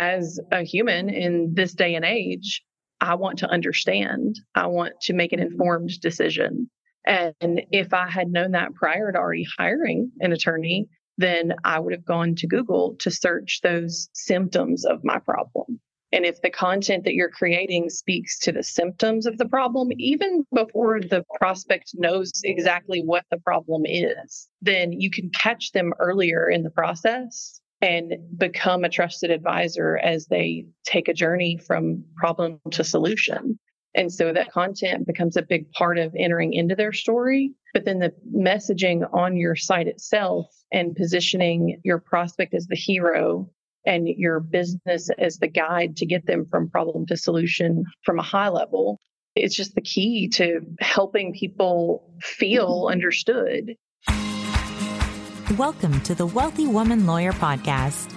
as a human in this day and age, I want to understand. I want to make an informed decision. And if I had known that prior to already hiring an attorney, then I would have gone to Google to search those symptoms of my problem. And if the content that you're creating speaks to the symptoms of the problem, even before the prospect knows exactly what the problem is, then you can catch them earlier in the process and become a trusted advisor as they take a journey from problem to solution. And so that content becomes a big part of entering into their story. But then the messaging on your site itself and positioning your prospect as the hero and your business as the guide to get them from problem to solution from a high level. It's just the key to helping people feel understood. Welcome to the Wealthy Woman Lawyer Podcast.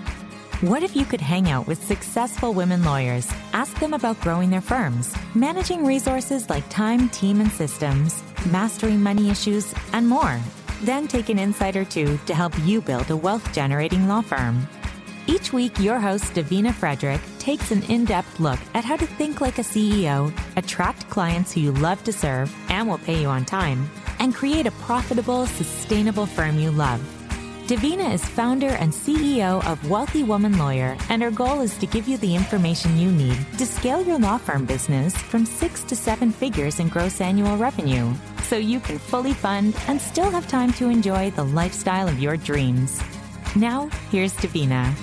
What if you could hang out with successful women lawyers, ask them about growing their firms, managing resources like time, team, and systems, mastering money issues, and more? Then take an insight or two to help you build a wealth generating law firm. Each week, your host, Davina Frederick, takes an in depth look at how to think like a CEO, attract clients who you love to serve and will pay you on time, and create a profitable, sustainable firm you love. Davina is founder and CEO of Wealthy Woman Lawyer, and her goal is to give you the information you need to scale your law firm business from six to seven figures in gross annual revenue so you can fully fund and still have time to enjoy the lifestyle of your dreams. Now, here's Davina.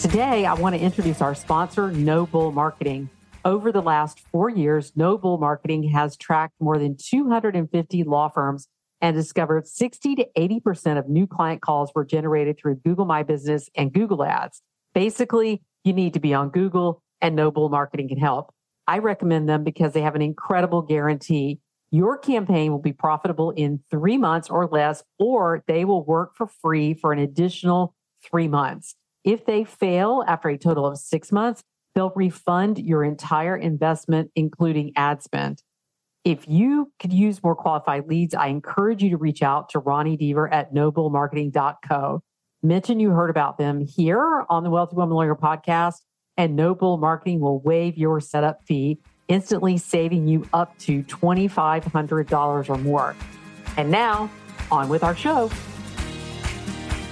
Today, I want to introduce our sponsor, No Bull Marketing. Over the last four years, No Bull Marketing has tracked more than 250 law firms and discovered 60 to 80% of new client calls were generated through Google My Business and Google Ads. Basically, you need to be on Google and No Bull Marketing can help. I recommend them because they have an incredible guarantee. Your campaign will be profitable in three months or less, or they will work for free for an additional three months. If they fail after a total of six months, they'll refund your entire investment, including ad spend. If you could use more qualified leads, I encourage you to reach out to Ronnie Deaver at nobullmarketing.co. Mention you heard about them here on the Wealthy Woman Lawyer podcast, and No Bull Marketing will waive your setup fee, instantly saving you up to $2,500 or more. And now, on with our show.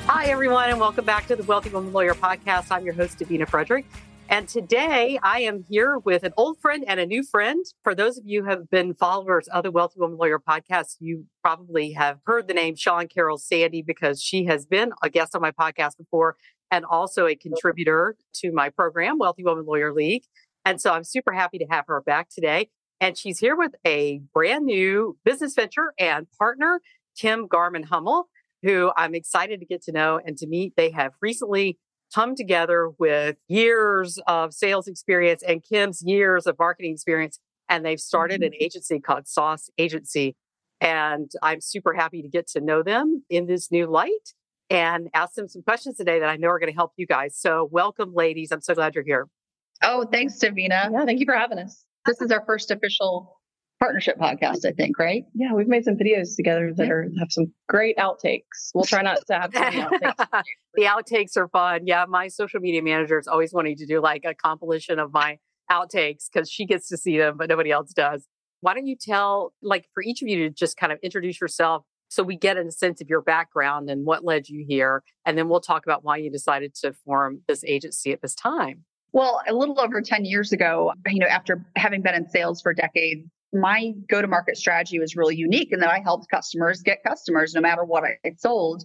Hi, everyone, and welcome back to the Wealthy Woman Lawyer podcast. I'm your host, Davina Frederick. And today I am here with an old friend and a new friend. For those of you who have been followers of the Wealthy Woman Lawyer podcast, you probably have heard the name Sean Carroll Sandy because she has been a guest on my podcast before and also a contributor to my program, Wealthy Woman Lawyer League. And so I'm super happy to have her back today. And she's here with a brand new business venture and partner, Kim Garman Hummel who I'm excited to get to know and to meet. They have recently come together with years of sales experience and Kim's years of marketing experience. And they've started an mm-hmm. agency called Sauce Agency. And I'm super happy to get to know them in this new light and ask them some questions today that I know are going to help you guys. So, welcome, ladies. I'm so glad you're here. Oh, thanks, Davina. Yeah, thank you for having us. This is our first official partnership podcast, I think, right? Yeah, we've made some videos together that are have some great outtakes. We'll try not to have outtakes. the outtakes are fun. Yeah, my social media manager is always wanting to do like a compilation of my outtakes because she gets to see them, but nobody else does. Why don't you tell, like, for each of you to just kind of introduce yourself so we get a sense of your background and what led you here, and then we'll talk about why you decided to form this agency at this time. Well, a little over 10 years ago, you know, after having been in sales for decades, my go to market strategy was really unique in that I helped customers get customers no matter what I sold.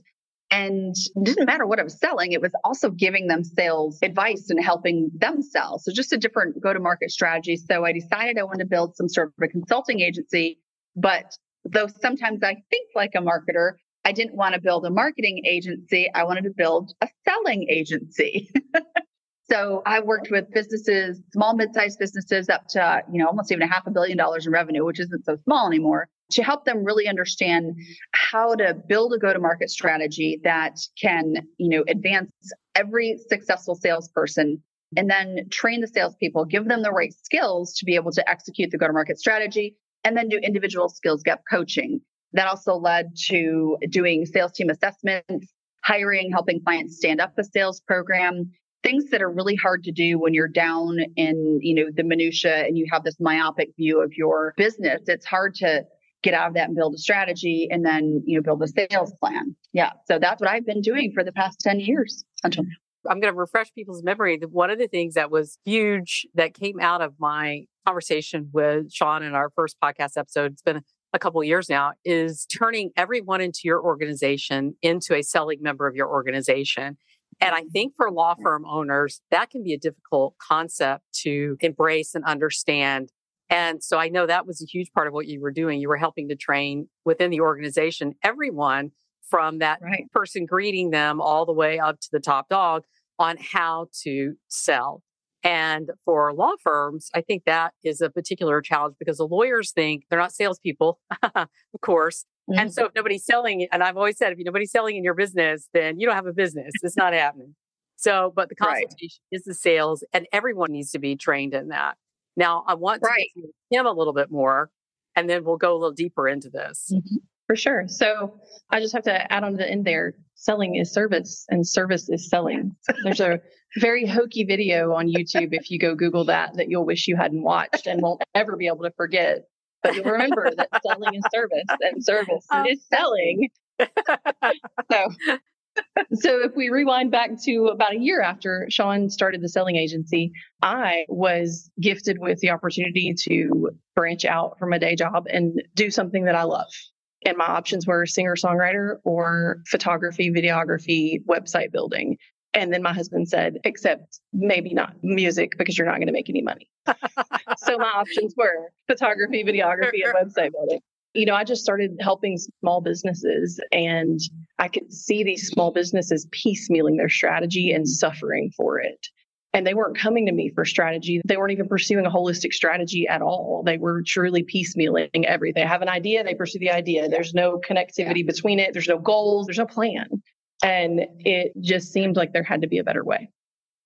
And it didn't matter what I was selling, it was also giving them sales advice and helping them sell. So just a different go to market strategy. So I decided I wanted to build some sort of a consulting agency. But though sometimes I think like a marketer, I didn't want to build a marketing agency. I wanted to build a selling agency. So I worked with businesses, small, mid-sized businesses up to, you know, almost even a half a billion dollars in revenue, which isn't so small anymore, to help them really understand how to build a go-to-market strategy that can, you know, advance every successful salesperson and then train the salespeople, give them the right skills to be able to execute the go-to-market strategy, and then do individual skills gap coaching. That also led to doing sales team assessments, hiring, helping clients stand up a sales program, things that are really hard to do when you're down in, you know, the minutia and you have this myopic view of your business. It's hard to get out of that and build a strategy and then, you know, build a sales plan. Yeah. So that's what I've been doing for the past 10 years until. I'm going to refresh people's memory. One of the things that was huge that came out of my conversation with Sean in our first podcast episode, it's been a couple of years now, is turning everyone into your organization into a selling member of your organization. And I mm-hmm. think for law firm owners, that can be a difficult concept to embrace and understand. And so I know that was a huge part of what you were doing. You were helping to train within the organization everyone from that right. person greeting them all the way up to the top dog on how to sell. And for law firms, I think that is a particular challenge because the lawyers think they're not salespeople, of course. Mm-hmm. And so if nobody's selling, and I've always said, if nobody's selling in your business, then you don't have a business. It's not happening. So, but the consultation right. is the sales, and everyone needs to be trained in that. Now, I want to right. to him a little bit more, and then we'll go a little deeper into this. Mm-hmm. For sure. So I just have to add on to the end there selling is service and service is selling. There's a very hokey video on YouTube if you go Google that that you'll wish you hadn't watched and won't ever be able to forget. But you'll remember that selling is service and service um, is selling. so so if we rewind back to about a year after Sean started the selling agency, I was gifted with the opportunity to branch out from a day job and do something that I love. And my options were singer songwriter or photography, videography, website building. And then my husband said, except maybe not music because you're not going to make any money. so my options were photography, videography, and website building. You know, I just started helping small businesses and I could see these small businesses piecemealing their strategy and suffering for it. And they weren't coming to me for strategy. They weren't even pursuing a holistic strategy at all. They were truly piecemealing everything. They have an idea, they pursue the idea. There's no connectivity yeah. between it, there's no goals, there's no plan. And it just seemed like there had to be a better way.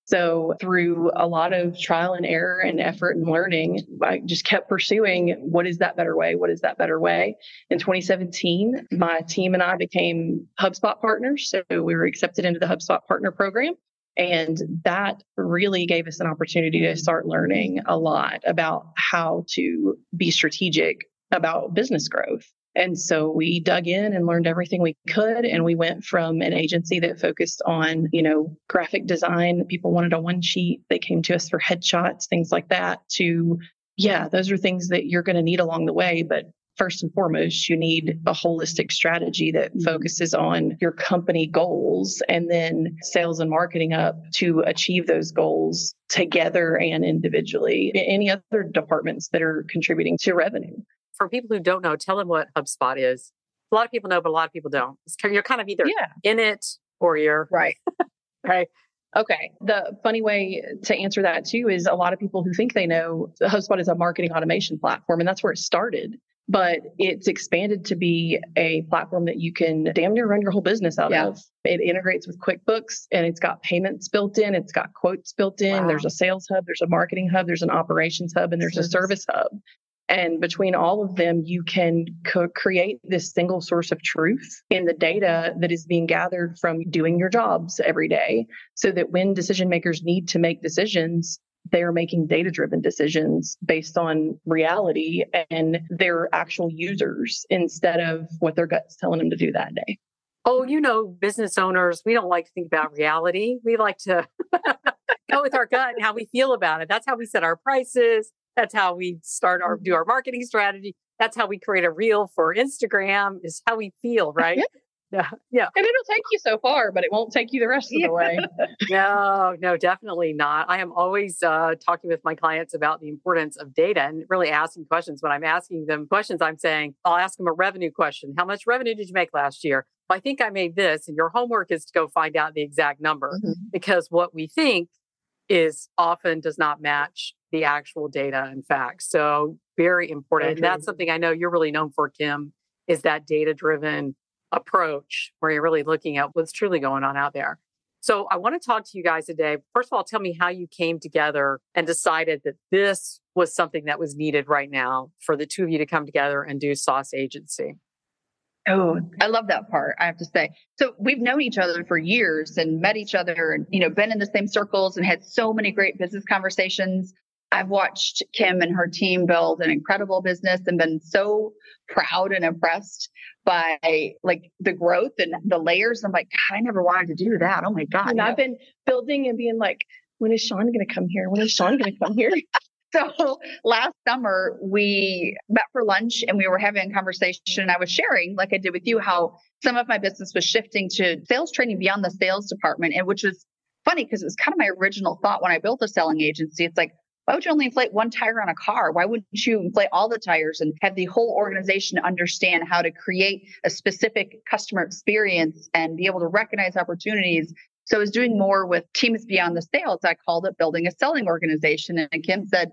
So, through a lot of trial and error and effort and learning, I just kept pursuing what is that better way? What is that better way? In 2017, my team and I became HubSpot partners. So, we were accepted into the HubSpot partner program. And that really gave us an opportunity to start learning a lot about how to be strategic about business growth. And so we dug in and learned everything we could. And we went from an agency that focused on, you know, graphic design. People wanted a one sheet. They came to us for headshots, things like that to, yeah, those are things that you're going to need along the way. But first and foremost, you need a holistic strategy that mm-hmm. focuses on your company goals and then sales and marketing up to achieve those goals together and individually. Any other departments that are contributing to revenue. For people who don't know, tell them what HubSpot is. A lot of people know, but a lot of people don't. You're kind of either yeah. in it or you're right. right. Okay. The funny way to answer that too is a lot of people who think they know HubSpot is a marketing automation platform, and that's where it started but it's expanded to be a platform that you can damn near run your whole business out yeah. of. It integrates with QuickBooks and it's got payments built in, it's got quotes built in. Wow. There's a sales hub, there's a marketing hub, there's an operations hub, and there's service. a service hub. And between all of them, you can co- create this single source of truth in the data that is being gathered from doing your jobs every day so that when decision makers need to make decisions, they're making data driven decisions based on reality and their actual users instead of what their gut's telling them to do that day. Oh, you know, business owners, we don't like to think about reality. We like to go with our gut and how we feel about it. That's how we set our prices. That's how we start our do our marketing strategy. That's how we create a reel for Instagram is how we feel, right? Yeah. Yeah. And it'll take you so far, but it won't take you the rest of the way. no, no, definitely not. I am always uh, talking with my clients about the importance of data and really asking questions. When I'm asking them questions, I'm saying, I'll ask them a revenue question. How much revenue did you make last year? I think I made this, and your homework is to go find out the exact number mm-hmm. because what we think is often does not match the actual data and facts. So very important. And that's mm-hmm. something I know you're really known for, Kim, is that data driven approach where you're really looking at what's truly going on out there. So I want to talk to you guys today. First of all, tell me how you came together and decided that this was something that was needed right now for the two of you to come together and do Sauce Agency. Oh, I love that part. I have to say. So we've known each other for years and met each other and, you know, been in the same circles and had so many great business conversations. I've watched Kim and her team build an incredible business and been so proud and impressed by like the growth and the layers. I'm like, God, I never wanted to do that. Oh my God. And I've been building and being like, when is Sean going to come here? When is Sean going to come here? So last summer we met for lunch and we were having a conversation. And I was sharing, like I did with you, how some of my business was shifting to sales training beyond the sales department, and which was funny because it was kind of my original thought when I built a selling agency. It's like, why would you only inflate one tire on a car? Why wouldn't you inflate all the tires and have the whole organization understand how to create a specific customer experience and be able to recognize opportunities so I was doing more with teams beyond the sales. I called it building a selling organization. And Kim said,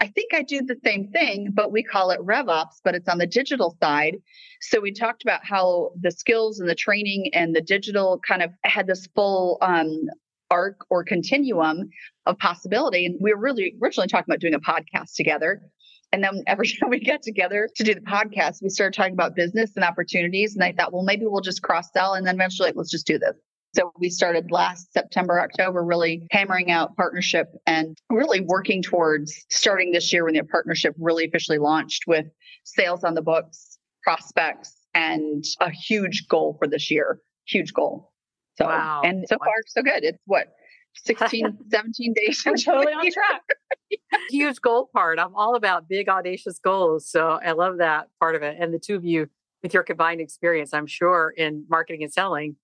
I think I do the same thing, but we call it RevOps, but it's on the digital side. So we talked about how the skills and the training and the digital kind of had this full um, arc or continuum of possibility. And we were really originally talking about doing a podcast together. And then every time we get together to do the podcast, we started talking about business and opportunities. And I thought, well, maybe we'll just cross sell. And then eventually, like, let's just do this. So we started last September, October, really hammering out partnership and really working towards starting this year when the partnership really officially launched with sales on the books, prospects, and a huge goal for this year. Huge goal. So, wow. and so far, so good. It's what, 16, 17 days. We're totally on track. Huge goal part. I'm all about big, audacious goals. So I love that part of it. And the two of you, with your combined experience, I'm sure in marketing and selling,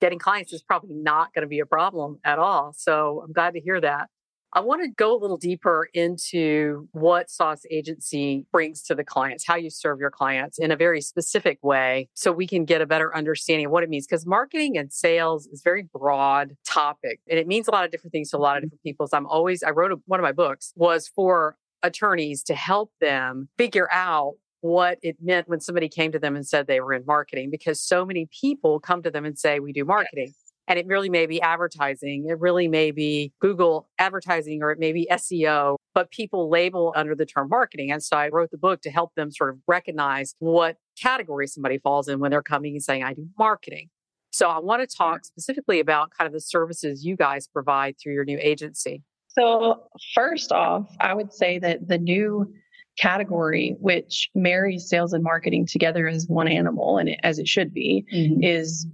getting clients is probably not going to be a problem at all. So I'm glad to hear that. I want to go a little deeper into what Sauce Agency brings to the clients, how you serve your clients in a very specific way so we can get a better understanding of what it means. Because marketing and sales is very broad topic and it means a lot of different things to a lot of mm-hmm. different people. So I'm always, I wrote a, one of my books was for attorneys to help them figure out what it meant when somebody came to them and said they were in marketing because so many people come to them and say we do marketing. Yes. and it really may be advertising it really may be google advertising or it may be seo but people label under the term marketing and so i wrote the book to help them sort of recognize what category somebody falls in when they're coming and saying i do marketing. So i want to talk mm-hmm. specifically about kind of the services you guys provide through your new agency. So first off i would say that the new category, which marries sales and marketing together as one animal, and it, as it should be, mm-hmm. is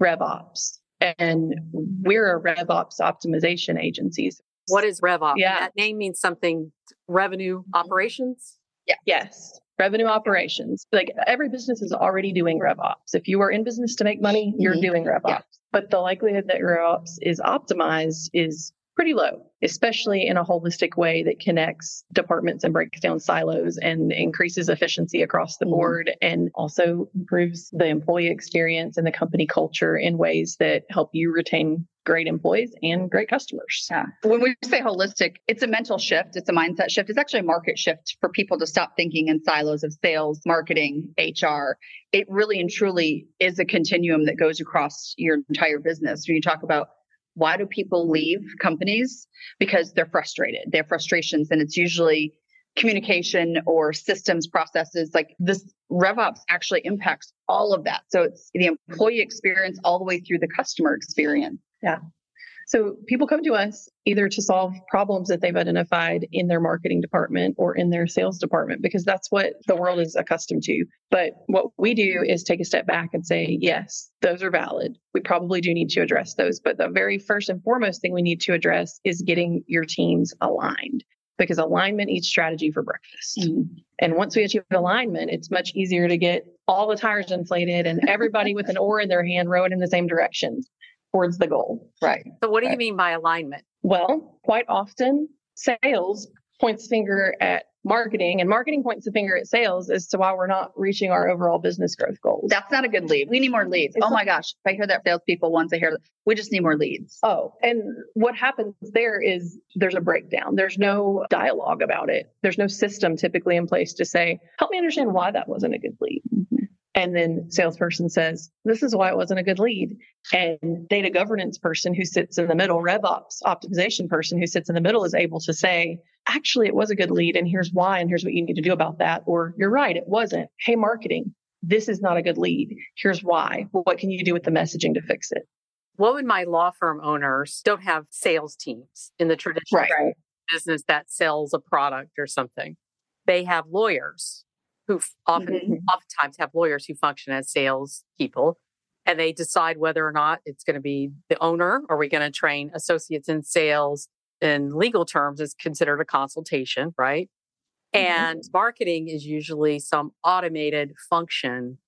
RevOps. And we're a RevOps optimization agency. What is RevOps? Yeah. That name means something revenue operations? Yeah. Yes. Revenue operations. Like every business is already doing RevOps. If you are in business to make money, you're mm-hmm. doing RevOps. Yeah. But the likelihood that RevOps is optimized is pretty low, especially in a holistic way that connects departments and breaks down silos and increases efficiency across the mm-hmm. board and also improves the employee experience and the company culture in ways that help you retain great employees and great customers. Yeah. When we say holistic, it's a mental shift, it's a mindset shift. It's actually a market shift for people to stop thinking in silos of sales, marketing, HR. It really and truly is a continuum that goes across your entire business. When you talk about why do people leave companies? Because they're frustrated. They have frustrations, and it's usually communication or systems processes. Like this RevOps actually impacts all of that. So it's the employee experience all the way through the customer experience. Yeah. So people come to us either to solve problems that they've identified in their marketing department or in their sales department because that's what the world is accustomed to. But what we do is take a step back and say, yes, those are valid. We probably do need to address those. But the very first and foremost thing we need to address is getting your teams aligned because alignment eats strategy for breakfast. Mm-hmm. And once we achieve alignment, it's much easier to get all the tires inflated and everybody with an oar in their hand rowing in the same direction towards the goal. Right. So, what do right. you mean by alignment? Well, quite often sales points finger at marketing and marketing points the finger at sales as to why we're not reaching our overall business growth goals. That's not a good lead. We need more leads. It's oh my gosh. If I hear that salespeople once I hear that, we just need more leads. Oh, and what happens there is there's a breakdown. There's no dialogue about it. There's no system typically in place to say, help me understand why that wasn't a good lead. Mm-hmm. And then salesperson says, this is why it wasn't a good lead. And data governance person who sits in the middle, RevOps optimization person who sits in the middle is able to say, actually, it was a good lead and here's why and here's what you need to do about that. Or you're right, it wasn't. Hey, marketing, this is not a good lead. Here's why. What can you do with the messaging to fix it? What would my law firm owners don't have sales teams in the traditional right. business that sells a product or something? They have lawyers who often mm-hmm. oftentimes have lawyers who function as sales people and they decide whether or not it's going to be the owner or we going to train associates in sales in legal terms is considered a consultation right mm-hmm. and marketing is usually some automated function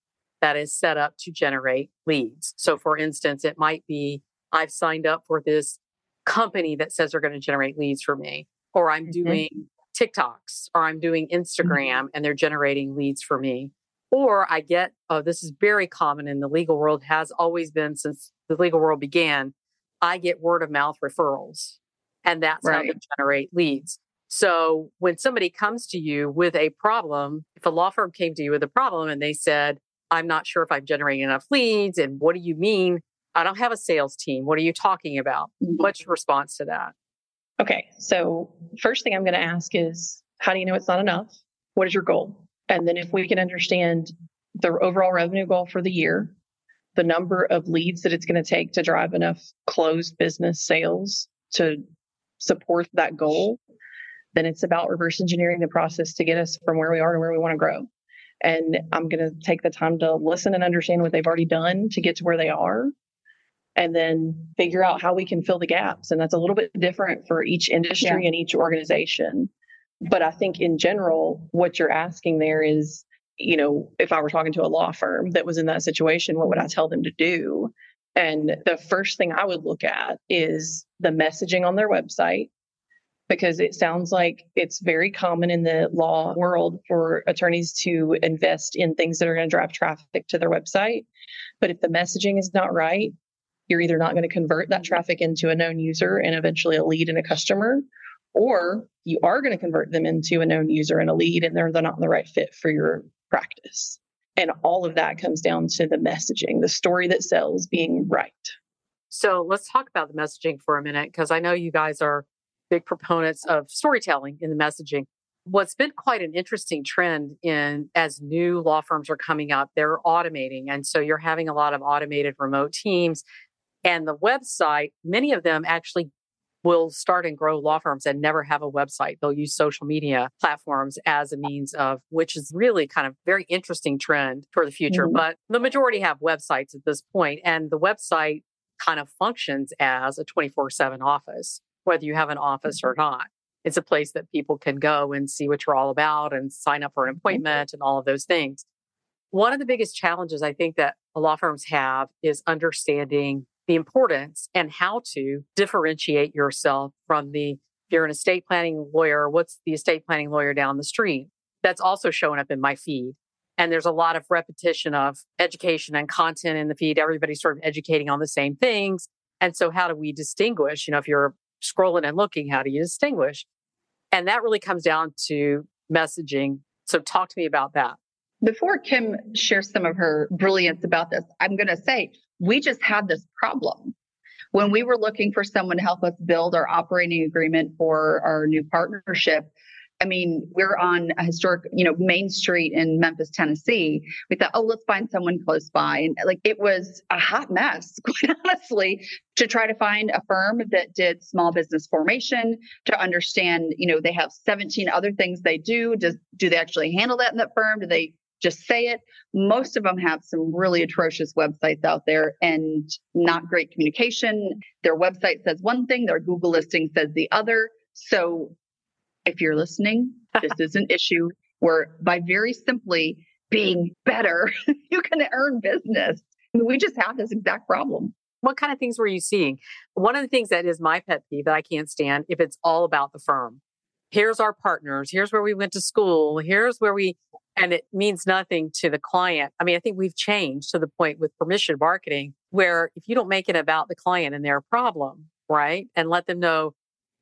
that is set up to generate leads so for instance it might be i've signed up for this company that says they're going to generate leads for me or i'm mm-hmm. doing TikToks or I'm doing mm-hmm. Instagram and they're generating leads for me. Or I get, oh, this is very common in the legal world, has always been since the legal world began. I get word of mouth referrals and that's right. how they generate leads. So when somebody comes to you with a problem, if a law firm came to you with a problem and they said, I'm not sure if I'm generating enough leads, and what do you mean? I don't have a sales team. What are you talking about? Mm-hmm. What's your response to that? Okay, so first thing I'm going to ask is how do you know it's not enough? What is your goal? And then if we can understand the overall revenue goal for the year, the number of leads that it's going to take to drive enough closed business sales to support that goal, then it's about reverse engineering the process to get us from where we are to where we want to grow. And I'm going to take the time to listen and understand what they've already done to get to where they are and then figure out how we can fill the gaps. And that's a little bit different for each industry yeah. and each organization. But I think in general, what you're asking there is, you know, if I were talking to a law firm that was in that situation, what would I tell them to do? And the first thing I would look at is the messaging on their website, because it sounds like it's very common in the law world for attorneys to invest in things that are going to drive traffic to their website. But if the messaging is not right, you're either not going to convert that mm-hmm. traffic into a known user and eventually a lead and a customer, or you are going to convert them into a known user and a lead, and they're, they're not the right fit for your practice. And all of that comes down to the messaging, the story that sells being right. So let's talk about the messaging for a minute, because I know you guys are big proponents of storytelling in the messaging. What's been quite an interesting trend in as new law firms are coming up, they're automating. And so you're having a lot of automated remote teams and the website, many of them actually will start and grow law firms and never have a website. They'll use social media platforms as a means of, which is really kind of very interesting trend for the future. Mm-hmm. But the majority have websites at this point, and the website kind of functions as a 24 7 office, whether you have an office or mm-hmm. not. It's a place that people can go and see what you're all about and sign up for an mm-hmm. appointment and all of those things. One of the biggest challenges I think that law firms have is understanding the importance and how to differentiate yourself from the, you're an estate planning lawyer, what's the estate planning lawyer down the street? That's also showing up in my feed. And there's a lot of repetition of education and content in the feed. Everybody's sort of educating on the same things. And so how do we distinguish? You know, if you're scrolling and looking, how do you distinguish? And that really comes down to messaging. So talk to me about that. Before Kim shares some of her brilliance about this, I'm going to say we just had this problem. When we were looking for someone to help us build our operating agreement for our new partnership, I mean, we're on a historic, you know, Main Street in Memphis, Tennessee. We thought, oh, let's find someone close by. And like it was a hot mess, quite honestly, to try to find a firm that did small business formation, to understand, you know, they have 17 other things they do. Does do they actually handle that in that firm? Do they just say it. Most of them have some really atrocious websites out there and not great communication. Their website says one thing, their Google listing says the other. So if you're listening, this is an issue where by very simply being better, you can earn business. We just have this exact problem. What kind of things were you seeing? One of the things that is my pet peeve that I can't stand if it's all about the firm. Here's our partners. Here's where we went to school. Here's where we and it means nothing to the client. I mean, I think we've changed to the point with permission marketing where if you don't make it about the client and their problem, right? And let them know,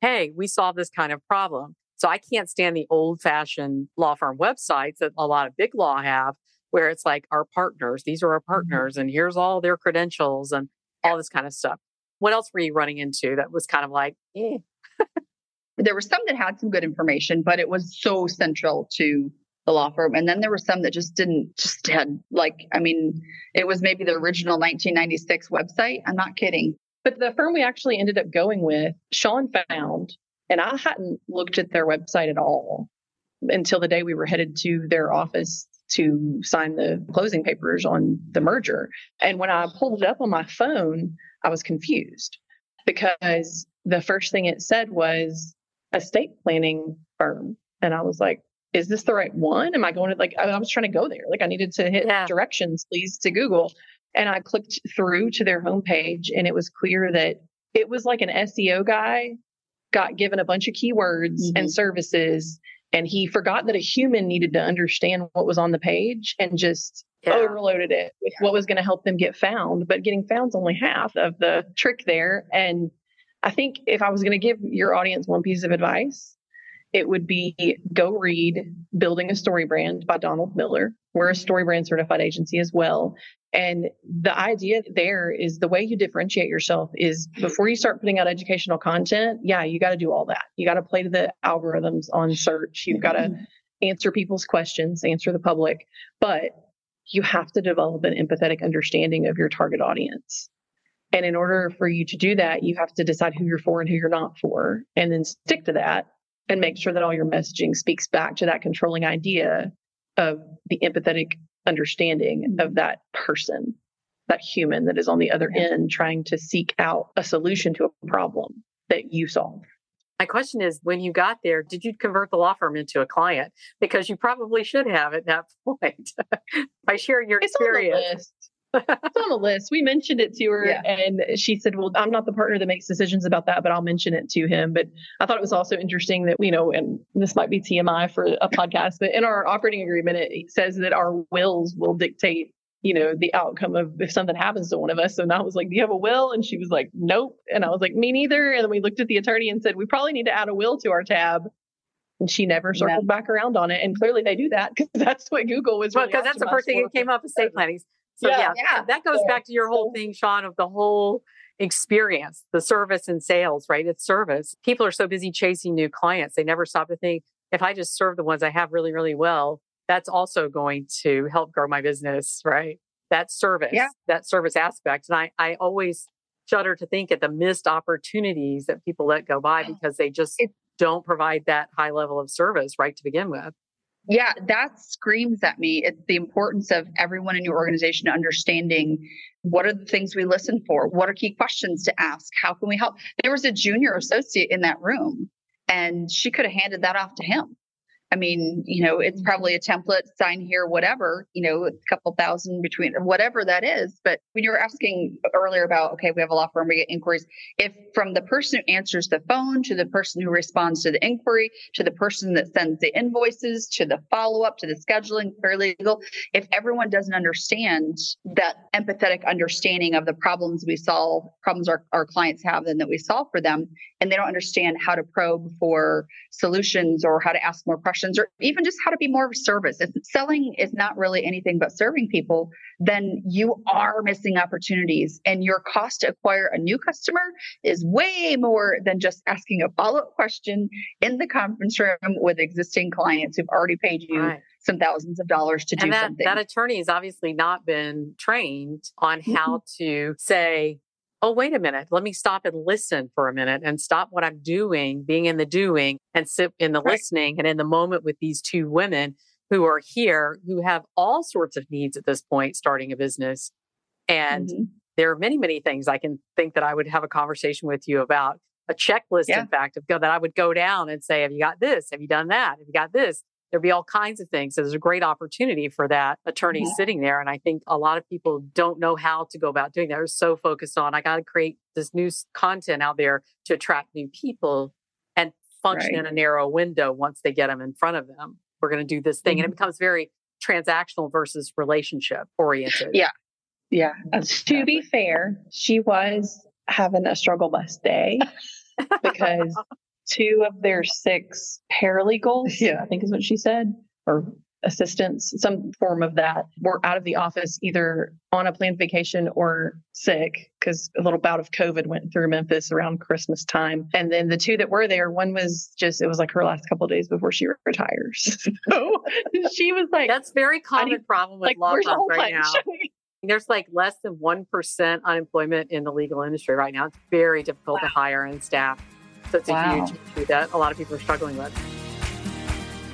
hey, we solve this kind of problem. So I can't stand the old fashioned law firm websites that a lot of big law have where it's like our partners, these are our mm-hmm. partners, and here's all their credentials and all this kind of stuff. What else were you running into that was kind of like, eh? there were some that had some good information, but it was so central to the law firm. And then there were some that just didn't, just had like, I mean, it was maybe the original 1996 website. I'm not kidding. But the firm we actually ended up going with, Sean found, and I hadn't looked at their website at all until the day we were headed to their office to sign the closing papers on the merger. And when I pulled it up on my phone, I was confused because the first thing it said was estate planning firm. And I was like, is this the right one? Am I going to like, I, was trying to go there. Like I needed to hit yeah. directions, please, to Google. And I clicked through to their homepage and it was clear that it was like an SEO guy got given a bunch of keywords mm-hmm. and services and he forgot that a human needed to understand what was on the page and just yeah. overloaded it with yeah. what was going to help them get found. But getting found is only half of the trick there. And I think if I was going to give your audience one piece of advice, it would be go read Building a Story Brand by Donald Miller. We're a story brand certified agency as well. And the idea there is the way you differentiate yourself is before you start putting out educational content, yeah, you got to do all that. You got to play to the algorithms on search. You've got to mm-hmm. answer people's questions, answer the public, but you have to develop an empathetic understanding of your target audience. And in order for you to do that, you have to decide who you're for and who you're not for, and then stick to that and make sure that all your messaging speaks back to that controlling idea of the empathetic understanding mm-hmm. of that person, that human that is on the other end trying to seek out a solution to a problem that you solve. My question is when you got there, did you convert the law firm into a client? Because you probably should have at that point. By sharing your it's experience it's on the list. We mentioned it to her yeah. and she said, Well, I'm not the partner that makes decisions about that, but I'll mention it to him. But I thought it was also interesting that, you know, and this might be TMI for a podcast, but in our operating agreement, it says that our wills will dictate, you know, the outcome of if something happens to one of us. So now I was like, Do you have a will? And she was like, Nope. And I was like, Me neither. And then we looked at the attorney and said, We probably need to add a will to our tab. And she never circled back around on it. And clearly they do that because that's what Google was. Because really that's the first thing that came up with estate planning. So yeah, yeah, that goes back to your whole thing, Sean, of the whole experience, the service and sales, right? It's service. People are so busy chasing new clients. They never stop to think, if I just serve the ones I have really, really well, that's also going to help grow my business, right? That service, yeah. that service aspect. And I, I always shudder to think at the missed opportunities that people let go by because they just it, don't provide that high level of service right to begin with. Yeah, that screams at me. It's the importance of everyone in your organization understanding what are the things we listen for? What are key questions to ask? How can we help? There was a junior associate in that room, and she could have handed that off to him. I mean, you know, it's mm-hmm. probably a template, sign here, whatever, you know, a couple thousand between whatever that is. But when you were asking earlier about, okay, we have a law firm, we get inquiries. If from the person who answers the phone to the person who responds to the inquiry to the person that sends the invoices to the follow up to the scheduling, paralegal, if everyone doesn't understand that empathetic understanding of the problems we solve, problems our, our clients have and that we solve for them, and they don't understand how to probe for solutions or how to ask more questions or even just how to be more of a service. If selling is not really anything but serving people, then you are missing opportunities and your cost to acquire a new customer is way more than just asking a follow-up question in the conference room with existing clients who've already paid you right. some thousands of dollars to and do that, something. That attorney has obviously not been trained on how to say, oh, wait a minute, let me stop and listen for a minute and stop what I'm doing, being in the doing and sit in the right. listening and in the moment with these two women who are here who have all sorts of needs at this point starting a business. And mm-hmm. there are many, many things I can think that I would have a conversation with you about. A checklist, yeah. in fact, of that I would go down and say, Have you got this? Have you done that? Have you got this? There'd be all kinds of things. So there's a great opportunity for that attorney mm-hmm. sitting there. And I think a lot of people don't know how to go about doing that. They're so focused on, I got to create this new content out there to attract new people and function right. in a narrow window once they get them in front of them. We're going to do this thing. Mm-hmm. And it mm-hmm. becomes very transactional versus relationship oriented. Yeah. Yeah. Uh, to be fair, she was having a struggle bus day because two of their six paralegals, yeah. I think is what she said, or assistants, some form of that, were out of the office either on a planned vacation or sick because a little bout of COVID went through Memphis around Christmas time. And then the two that were there, one was just, it was like her last couple days before she retires. so she was like, That's very common need, problem with like, law firms right now. There's like less than 1% unemployment in the legal industry right now. It's very difficult wow. to hire and staff. So it's wow. a huge issue that a lot of people are struggling with.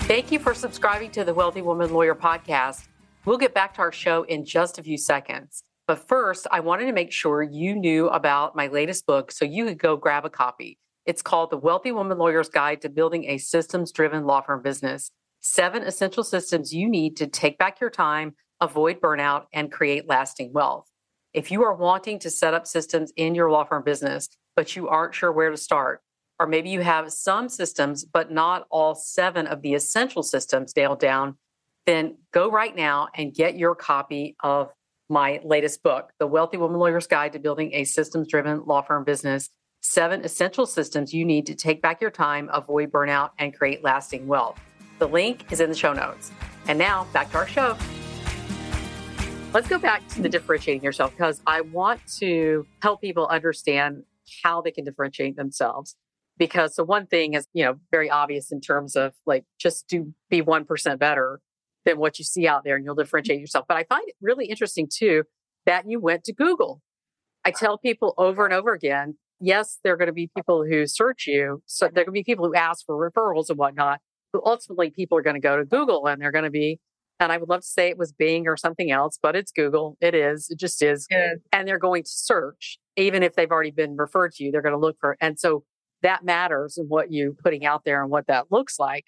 Thank you for subscribing to the Wealthy Woman Lawyer podcast. We'll get back to our show in just a few seconds. But first, I wanted to make sure you knew about my latest book so you could go grab a copy. It's called The Wealthy Woman Lawyer's Guide to Building a Systems Driven Law Firm Business Seven Essential Systems You Need to Take Back Your Time, Avoid Burnout, and Create Lasting Wealth. If you are wanting to set up systems in your law firm business, but you aren't sure where to start, or maybe you have some systems, but not all seven of the essential systems nailed down, then go right now and get your copy of my latest book, The Wealthy Woman Lawyer's Guide to Building a Systems Driven Law Firm Business Seven Essential Systems You Need to Take Back Your Time, Avoid Burnout, and Create Lasting Wealth. The link is in the show notes. And now back to our show. Let's go back to the differentiating yourself because I want to help people understand how they can differentiate themselves because the one thing is, you know, very obvious in terms of like just do be 1% better than what you see out there and you'll differentiate yourself. But I find it really interesting too that you went to Google. I tell people over and over again, yes, there are going to be people who search you. So there are going to be people who ask for referrals and whatnot. But ultimately, people are going to go to Google and they're going to be, and I would love to say it was Bing or something else, but it's Google. It is. It just is. Yeah. And they're going to search, even if they've already been referred to you, they're going to look for. And so that matters and what you're putting out there and what that looks like.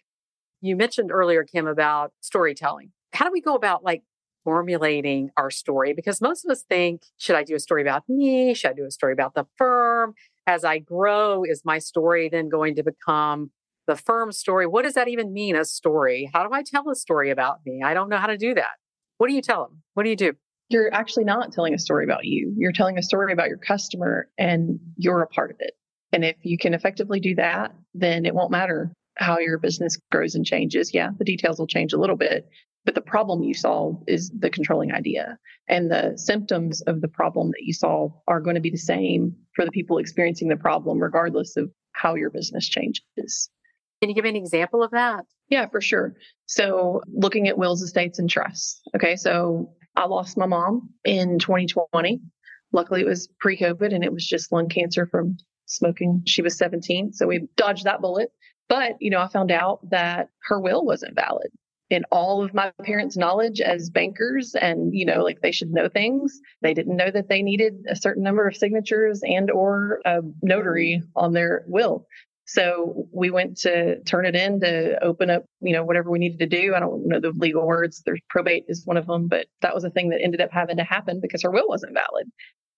You mentioned earlier, Kim, about storytelling. How do we go about like formulating our story? Because most of us think, should I do a story about me? Should I do a story about the firm? As I grow, is my story then going to become the firm story? What does that even mean, a story? How do I tell a story about me? I don't know how to do that. What do you tell them? What do you do? You're actually not telling a story about you. You're telling a story about your customer and you're a part of it. And if you can effectively do that, then it won't matter how your business grows and changes. Yeah, the details will change a little bit, but the problem you solve is the controlling idea. And the symptoms of the problem that you solve are going to be the same for the people experiencing the problem, regardless of how your business changes. Can you give me an example of that? Yeah, for sure. So, looking at wills, estates, and trusts. Okay, so I lost my mom in 2020. Luckily, it was pre COVID and it was just lung cancer from smoking. She was 17, so we dodged that bullet. But, you know, I found out that her will wasn't valid. In all of my parents' knowledge as bankers and, you know, like they should know things, they didn't know that they needed a certain number of signatures and or a notary on their will. So we went to turn it in to open up, you know, whatever we needed to do. I don't know the legal words. There's probate is one of them, but that was a thing that ended up having to happen because her will wasn't valid.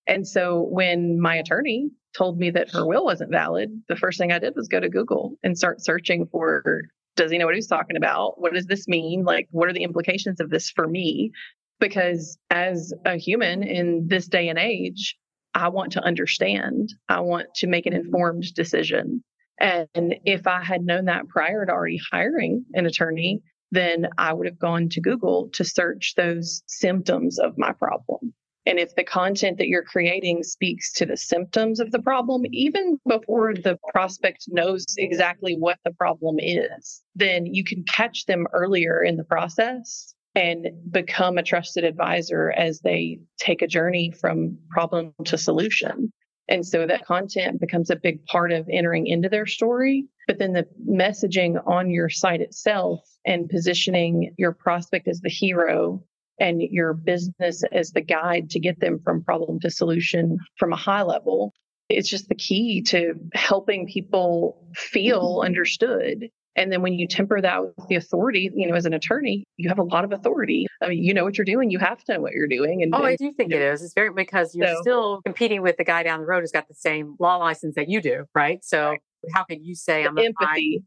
And so when my attorney told me that her will wasn't valid, the first thing I did was go to Google and start searching for does he know what he's talking about? What does this mean? Like, what are the implications of this for me? Because as a human in this day and age, I want to understand. I want to make an mm-hmm. informed decision. And if I had known that prior to already hiring an attorney, then I would have gone to Google to search those symptoms of my problem. And if the content that you're creating speaks to the symptoms of the problem, even before the prospect knows exactly what the problem is, then you can catch them earlier in the process and become a trusted advisor as they take a journey from problem to solution. And so that content becomes a big part of entering into their story. But then the messaging on your site itself and positioning your prospect as the hero and your business as the guide to get them from problem to solution from a high level. It's just the key to helping people feel mm-hmm. understood. And then when you temper that with the authority, you know, as an attorney, you have a lot of authority. I mean, you know what you're doing. You have to know what you're doing. And oh, I do think it is. It's very because you're so, still competing with the guy down the road who's got the same law license that you do, right? So right. how can you say I'm empathy?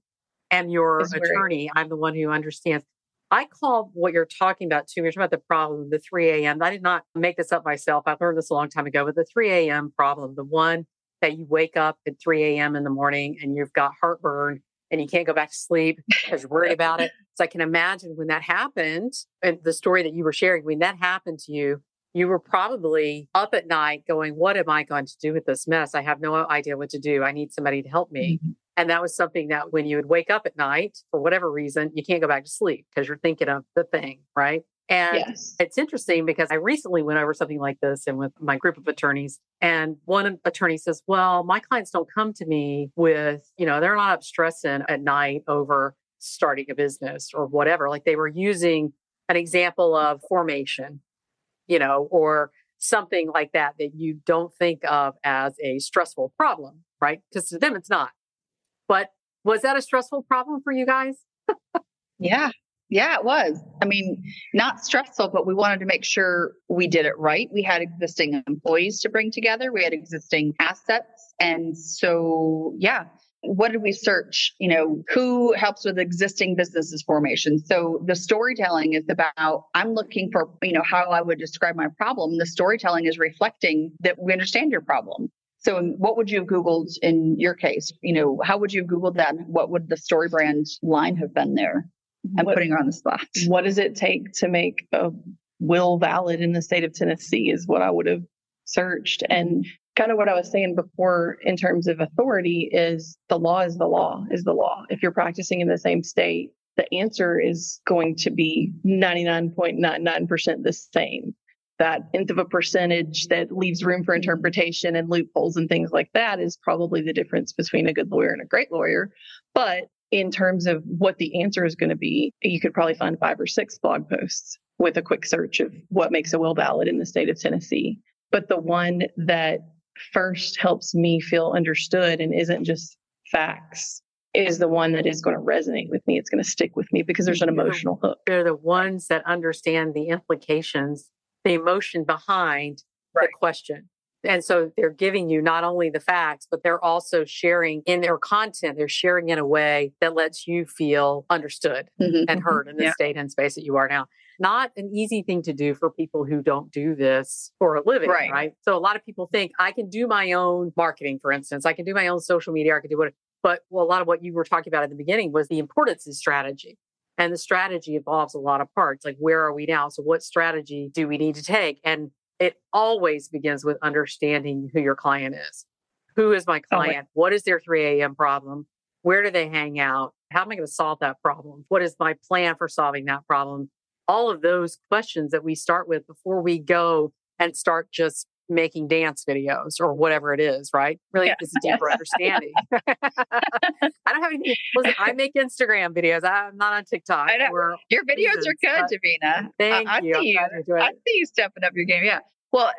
I am your attorney. I'm the one who understands. I call what you're talking about too. You're talking about the problem, the 3 a.m. I did not make this up myself. I learned this a long time ago, but the 3 a.m. problem, the one that you wake up at 3 a.m. in the morning and you've got heartburn and you can't go back to sleep because you're worried about it. So I can imagine when that happened and the story that you were sharing, when that happened to you, you were probably up at night going, What am I going to do with this mess? I have no idea what to do. I need somebody to help me. Mm-hmm. And that was something that when you would wake up at night, for whatever reason, you can't go back to sleep because you're thinking of the thing, right? And yes. it's interesting because I recently went over something like this and with my group of attorneys. And one attorney says, Well, my clients don't come to me with, you know, they're not up stressing at night over starting a business or whatever. Like they were using an example of formation, you know, or something like that that you don't think of as a stressful problem, right? Because to them, it's not. But was that a stressful problem for you guys? yeah. Yeah, it was. I mean, not stressful, but we wanted to make sure we did it right. We had existing employees to bring together, we had existing assets. And so, yeah, what did we search? You know, who helps with existing businesses formation? So the storytelling is about, I'm looking for, you know, how I would describe my problem. The storytelling is reflecting that we understand your problem. So what would you have Googled in your case? You know, how would you have Googled that? What would the story brand line have been there? I'm what, putting her on the spot. What does it take to make a will valid in the state of Tennessee is what I would have searched. And kind of what I was saying before in terms of authority is the law is the law is the law. If you're practicing in the same state, the answer is going to be 99.99% the same. That nth of a percentage that leaves room for interpretation and loopholes and things like that is probably the difference between a good lawyer and a great lawyer. But in terms of what the answer is going to be, you could probably find five or six blog posts with a quick search of what makes a will valid in the state of Tennessee. But the one that first helps me feel understood and isn't just facts is the one that is going to resonate with me. It's going to stick with me because there's an emotional hook. They're the ones that understand the implications, the emotion behind right. the question. And so they're giving you not only the facts, but they're also sharing in their content, they're sharing in a way that lets you feel understood mm-hmm. and heard in the yeah. state and space that you are now. Not an easy thing to do for people who don't do this for a living, right? right? So a lot of people think I can do my own marketing, for instance, I can do my own social media, I can do what, but well, a lot of what you were talking about at the beginning was the importance of strategy. And the strategy involves a lot of parts. Like, where are we now? So, what strategy do we need to take? And it always begins with understanding who your client is. Who is my oh, client? Oh, what is their 3 a.m. problem? Where do they hang out? How am I going to solve that problem? What is my plan for solving that problem? All of those questions that we start with before we go and start just making dance videos or whatever it is, right? Really, yeah. it's a deeper understanding. I don't have any. Listen, I make Instagram videos. I'm not on TikTok. I know. Your videos are good, Davina. Thank I, you. I see you. I see you stepping up your game. Yeah. Well,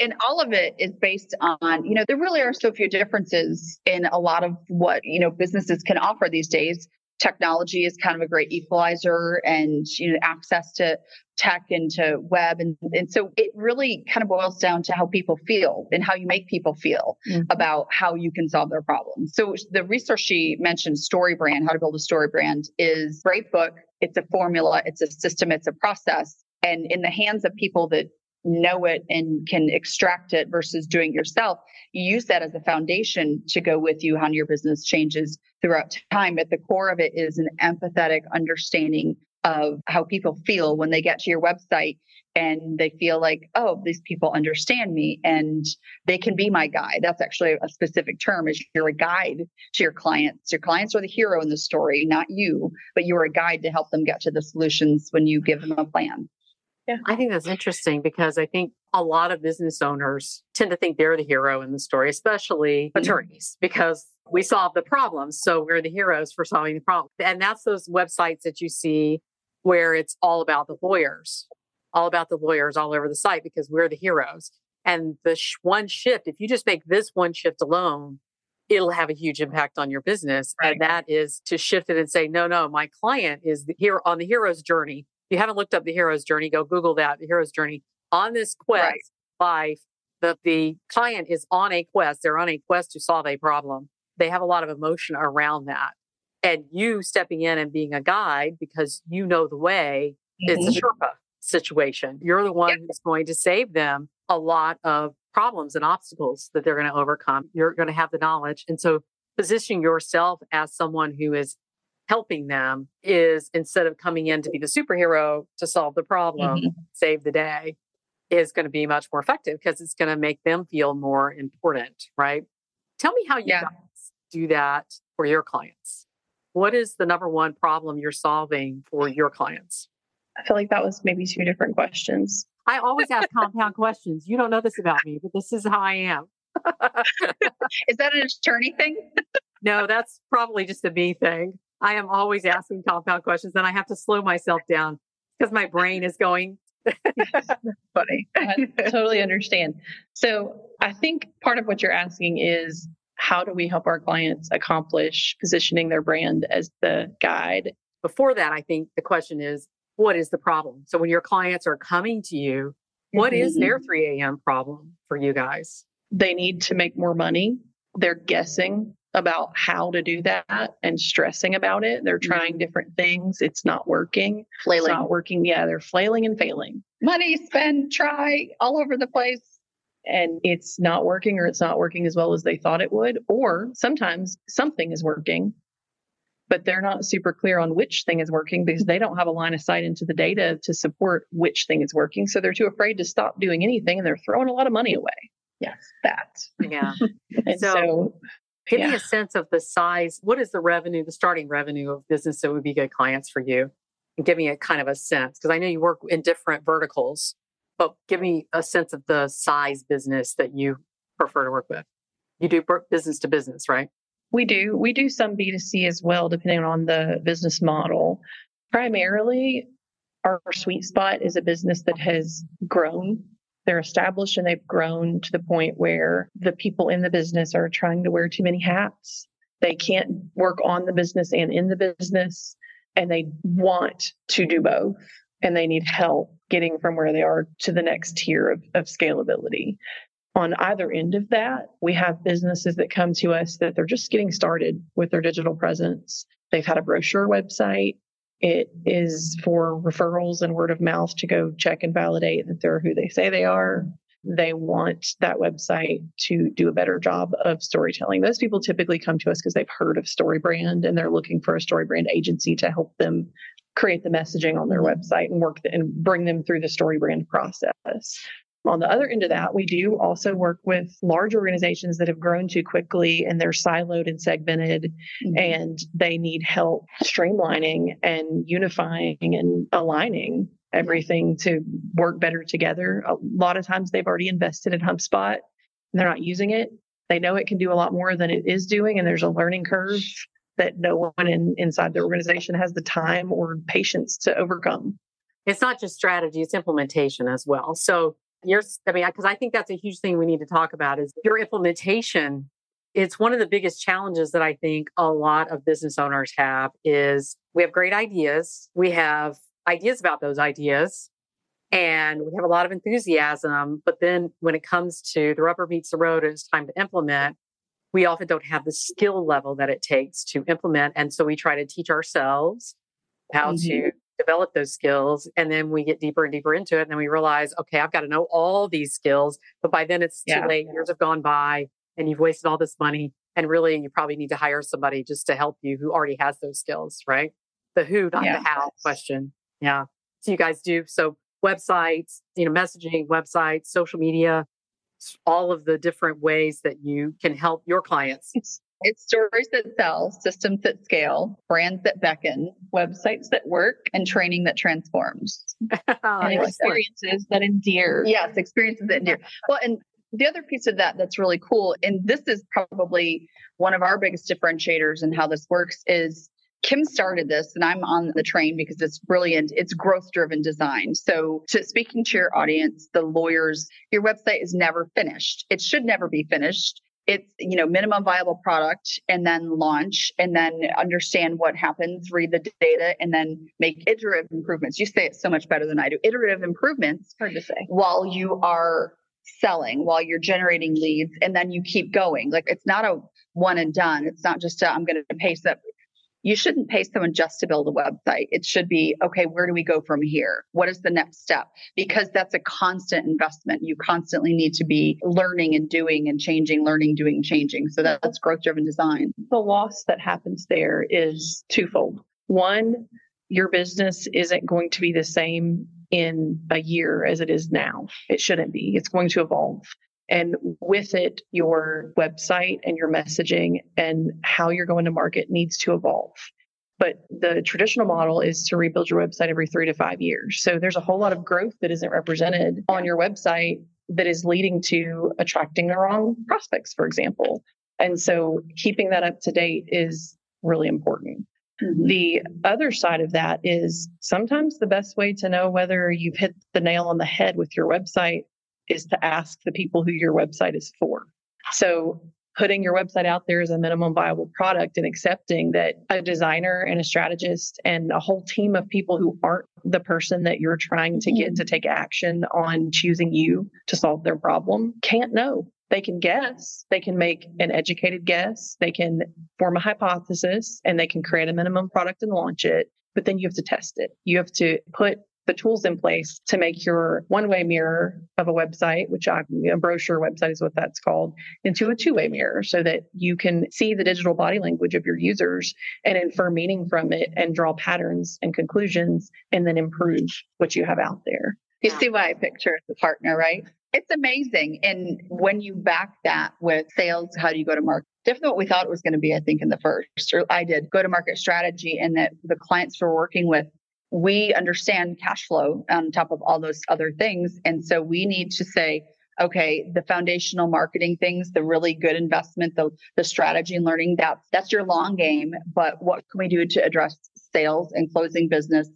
and all of it is based on, you know, there really are so few differences in a lot of what, you know, businesses can offer these days. Technology is kind of a great equalizer and, you know, access to tech into web. And, and so it really kind of boils down to how people feel and how you make people feel mm-hmm. about how you can solve their problems. So the resource she mentioned, StoryBrand, how to build a story brand is great book. It's a formula. It's a system. It's a process. And in the hands of people that know it and can extract it versus doing yourself, you use that as a foundation to go with you on your business changes throughout time. At the core of it is an empathetic understanding of how people feel when they get to your website and they feel like, oh, these people understand me and they can be my guide. That's actually a specific term is you're a guide to your clients. Your clients are the hero in the story, not you, but you're a guide to help them get to the solutions when you give them a plan. Yeah. I think that's interesting because I think a lot of business owners tend to think they're the hero in the story, especially mm-hmm. attorneys, because we solve the problems. So we're the heroes for solving the problem. And that's those websites that you see where it's all about the lawyers, all about the lawyers all over the site because we're the heroes. And the sh- one shift, if you just make this one shift alone, it'll have a huge impact on your business. Right. And that is to shift it and say, no, no, my client is the hero on the hero's journey If you haven't looked up the hero's journey, go Google that, the hero's journey. On this quest right. life, the, the client is on a quest. They're on a quest to solve a problem. They have a lot of emotion around that. And you stepping in and being a guide because you know the way, mm-hmm. it's a mm-hmm. Sherpa situation. You're the one who's going to save them a lot of problems and obstacles that they're going to overcome. You're going to have the knowledge. And so positioning yourself as someone who is helping them is instead of coming in to be the superhero to solve the problem, mm-hmm. save the day, is going to be much more effective because it's going to make them feel more important, right? Tell me how you yeah. guys do that for your clients. What is the number one problem you're solving for your clients? I feel like that was maybe two different questions. I always ask compound questions. You don't know this about me, but this is how I am. is that an attorney thing? no, that's probably just a me thing. I am always asking compound questions and I have to slow myself down because my brain is going. funny. I totally understand. So I think part of what you're asking is how do we help our clients accomplish positioning their brand as the guide? Before that, I think the question is what is the problem? So when your clients are coming to you, what mm-hmm. is their 3 a.m. problem for you guys? They need to make more money. They're guessing about how to do that and stressing about it. They're trying mm-hmm. different things. It's not working. Flailing. It's not working. Yeah, they're flailing and failing. Money, spend, try all over the place. And it's not working or it's not working as well as they thought it would. Or sometimes something is working, but they're not super clear on which thing is working because they don't have a line of sight into the data to support which thing is working. So they're too afraid to stop doing anything and they're throwing a lot of money away. Yes, that. Yeah. and so, so Give yeah. me a sense of the size. What is the revenue, the starting revenue of business that would be good clients for you? And give me a kind of a sense because I know you work in different verticals, but give me a sense of the size business that you prefer to work with. You do business to business, right? We do. We do some B2C as well, depending on the business model. Primarily, our sweet spot is a business that has grown they're established and they've grown to the point where the people in the business are trying to wear too many hats. They can't work on the business and in the business, and they want to do both. And they need help getting from where they are to the next tier of, of scalability. On either end of that, we have businesses that come to us that they're just getting started with their digital presence. They've had a brochure website. It is for referrals and word of mouth to go check and validate that they're who they say they are. They want that website to do a better job of storytelling. Those people typically come to us because they've heard of StoryBrand and they're looking for a StoryBrand agency to help them create the messaging on their website and work the, and bring them through the story brand process. On the other end of that, we do also work with large organizations that have grown too quickly and they're siloed and segmented mm-hmm. and they need help streamlining and unifying and aligning everything to work better together. A lot of times they've already invested in HubSpot and they're not using it. They know it can do a lot more than it is doing, and there's a learning curve that no one in, inside the organization has the time or patience to overcome. It's not just strategy, it's implementation as well. So your, I mean, because I think that's a huge thing we need to talk about is your implementation. It's one of the biggest challenges that I think a lot of business owners have is we have great ideas. We have ideas about those ideas and we have a lot of enthusiasm. But then when it comes to the rubber meets the road it's time to implement, we often don't have the skill level that it takes to implement. And so we try to teach ourselves how mm-hmm. to develop those skills. And then we get deeper and deeper into it. And then we realize, okay, I've got to know all these skills. But by then it's yeah. too late. Years have gone by and you've wasted all this money. And really, you probably need to hire somebody just to help you who already has those skills, right? The who, not yeah. the how question. Yeah. So you guys do so websites, you know, messaging, websites, social media, all of the different ways that you can help your clients. It's stories that sell, systems that scale, brands that beckon, websites that work, and training that transforms. Oh, and experiences that endear. Yes, experiences that endear. Well, and the other piece of that that's really cool, and this is probably one of our biggest differentiators in how this works, is Kim started this and I'm on the train because it's brilliant. It's growth driven design. So to speaking to your audience, the lawyers, your website is never finished. It should never be finished it's you know minimum viable product and then launch and then understand what happens read the data and then make iterative improvements you say it so much better than i do iterative improvements hard to say while you are selling while you're generating leads and then you keep going like it's not a one and done it's not just i am going to pay some you shouldn't pay someone just to build a website. It should be, okay, where do we go from here? What is the next step? Because that's a constant investment. You constantly need to be learning and doing and changing, learning, doing, changing. So that's growth driven design. The loss that happens there is twofold. One, your business isn't going to be the same in a year as it is now. It shouldn't be. It's going to evolve. And with it, your website and your messaging and how you're going to market needs to evolve. But the traditional model is to rebuild your website every three to five years. So there's a whole lot of growth that isn't represented on your website that is leading to attracting the wrong prospects, for example. And so keeping that up to date is really important. Mm-hmm. The other side of that is sometimes the best way to know whether you've hit the nail on the head with your website is to ask the people who your website is for. So putting your website out there as a minimum viable product and accepting that a designer and a strategist and a whole team of people who aren't the person that you're trying to get mm-hmm. to take action on choosing you to solve their problem can't know. They can guess, they can make an educated guess, they can form a hypothesis, and they can create a minimum product and launch it. But then you have to test it. You have to put the tools in place to make your one way mirror of a website, which I, a brochure website is what that's called, into a two way mirror so that you can see the digital body language of your users and infer meaning from it and draw patterns and conclusions and then improve what you have out there. You see why I picture the partner, right? It's amazing. And when you back that with sales, how do you go to market? Different than what we thought it was going to be, I think, in the first, or I did go to market strategy and that the clients we're working with we understand cash flow on top of all those other things. And so we need to say, okay, the foundational marketing things, the really good investment, the, the strategy and learning, that's, that's your long game. But what can we do to address sales and closing business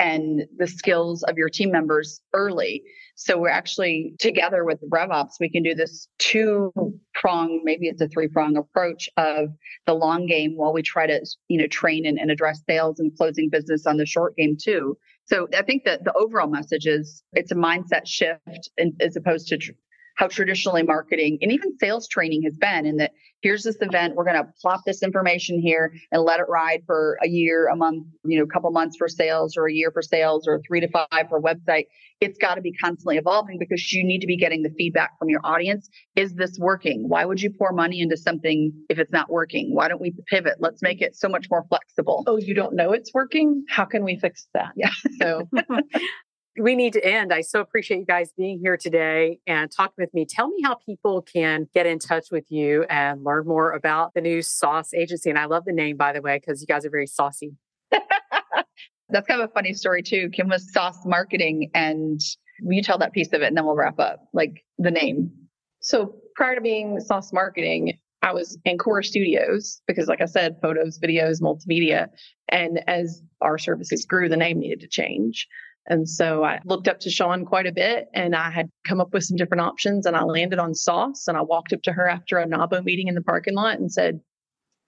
and the skills of your team members early. So we're actually together with RevOps, we can do this two prong, maybe it's a three prong approach of the long game while we try to, you know, train and, and address sales and closing business on the short game too. So I think that the overall message is it's a mindset shift as opposed to tr- how traditionally marketing and even sales training has been in that here's this event we're going to plop this information here and let it ride for a year a month you know a couple months for sales or a year for sales or three to five for website. It's got to be constantly evolving because you need to be getting the feedback from your audience. Is this working? Why would you pour money into something if it's not working? Why don't we pivot? Let's make it so much more flexible. Oh you don't know it's working? How can we fix that? Yeah. So we need to end. I so appreciate you guys being here today and talking with me. Tell me how people can get in touch with you and learn more about the new Sauce Agency. And I love the name, by the way, because you guys are very saucy. That's kind of a funny story, too. Kim was Sauce Marketing, and you tell that piece of it, and then we'll wrap up, like the name. So prior to being Sauce Marketing, I was in Core Studios because, like I said, photos, videos, multimedia. And as our services grew, the name needed to change. And so I looked up to Sean quite a bit and I had come up with some different options and I landed on sauce. And I walked up to her after a NAWBO meeting in the parking lot and said,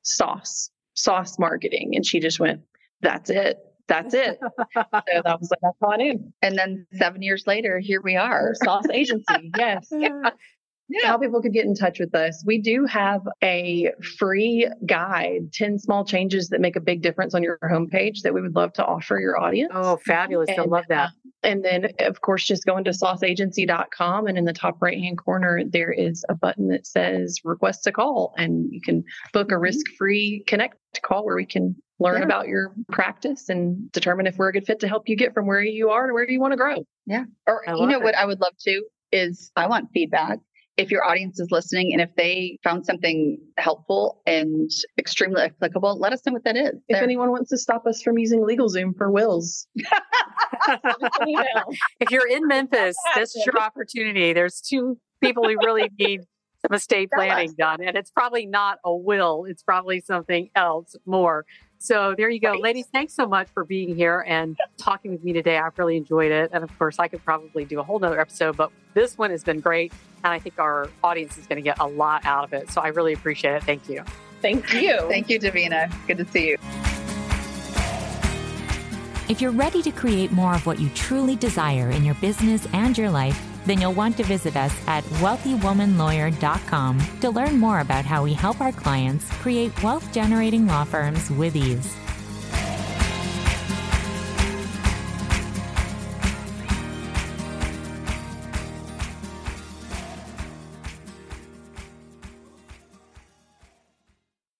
sauce, sauce marketing. And she just went, that's it. That's it. so that was like, that's all I knew. And then seven years later, here we are. Sauce agency. Yes. yeah yeah. how people could get in touch with us. We do have a free guide, 10 small changes that make a big difference on your homepage that we would love to offer your audience. Oh, fabulous. And, I love that. Uh, and then, of course, just go into sauceagency.com and in the top right hand corner, there is a button that says request a call and you can book a mm-hmm. risk free connect call where we can learn yeah. about your practice and determine if we're a good fit to help you get from where you are to where you want to grow. Yeah. Or, you know, it. what I would love to is I want feedback if your audience is listening and if they found something helpful and extremely applicable, let us know what that is. If there. anyone wants to stop us from using LegalZoom for wills, if you're in Memphis, this is your opportunity. There's two people who really need some estate planning done, and it's probably not a will, it's probably something else more. So there you go. Right. Ladies, thanks so much for being here and talking with me today. I've really enjoyed it. And of course, I could probably do a whole nother episode, but this one has been great. And I think our audience is going to get a lot out of it. So I really appreciate it. Thank you. Thank you. Thank you, Davina. Good to see you. If you're ready to create more of what you truly desire in your business and your life, then you'll want to visit us at wealthywomanlawyer.com to learn more about how we help our clients create wealth generating law firms with ease.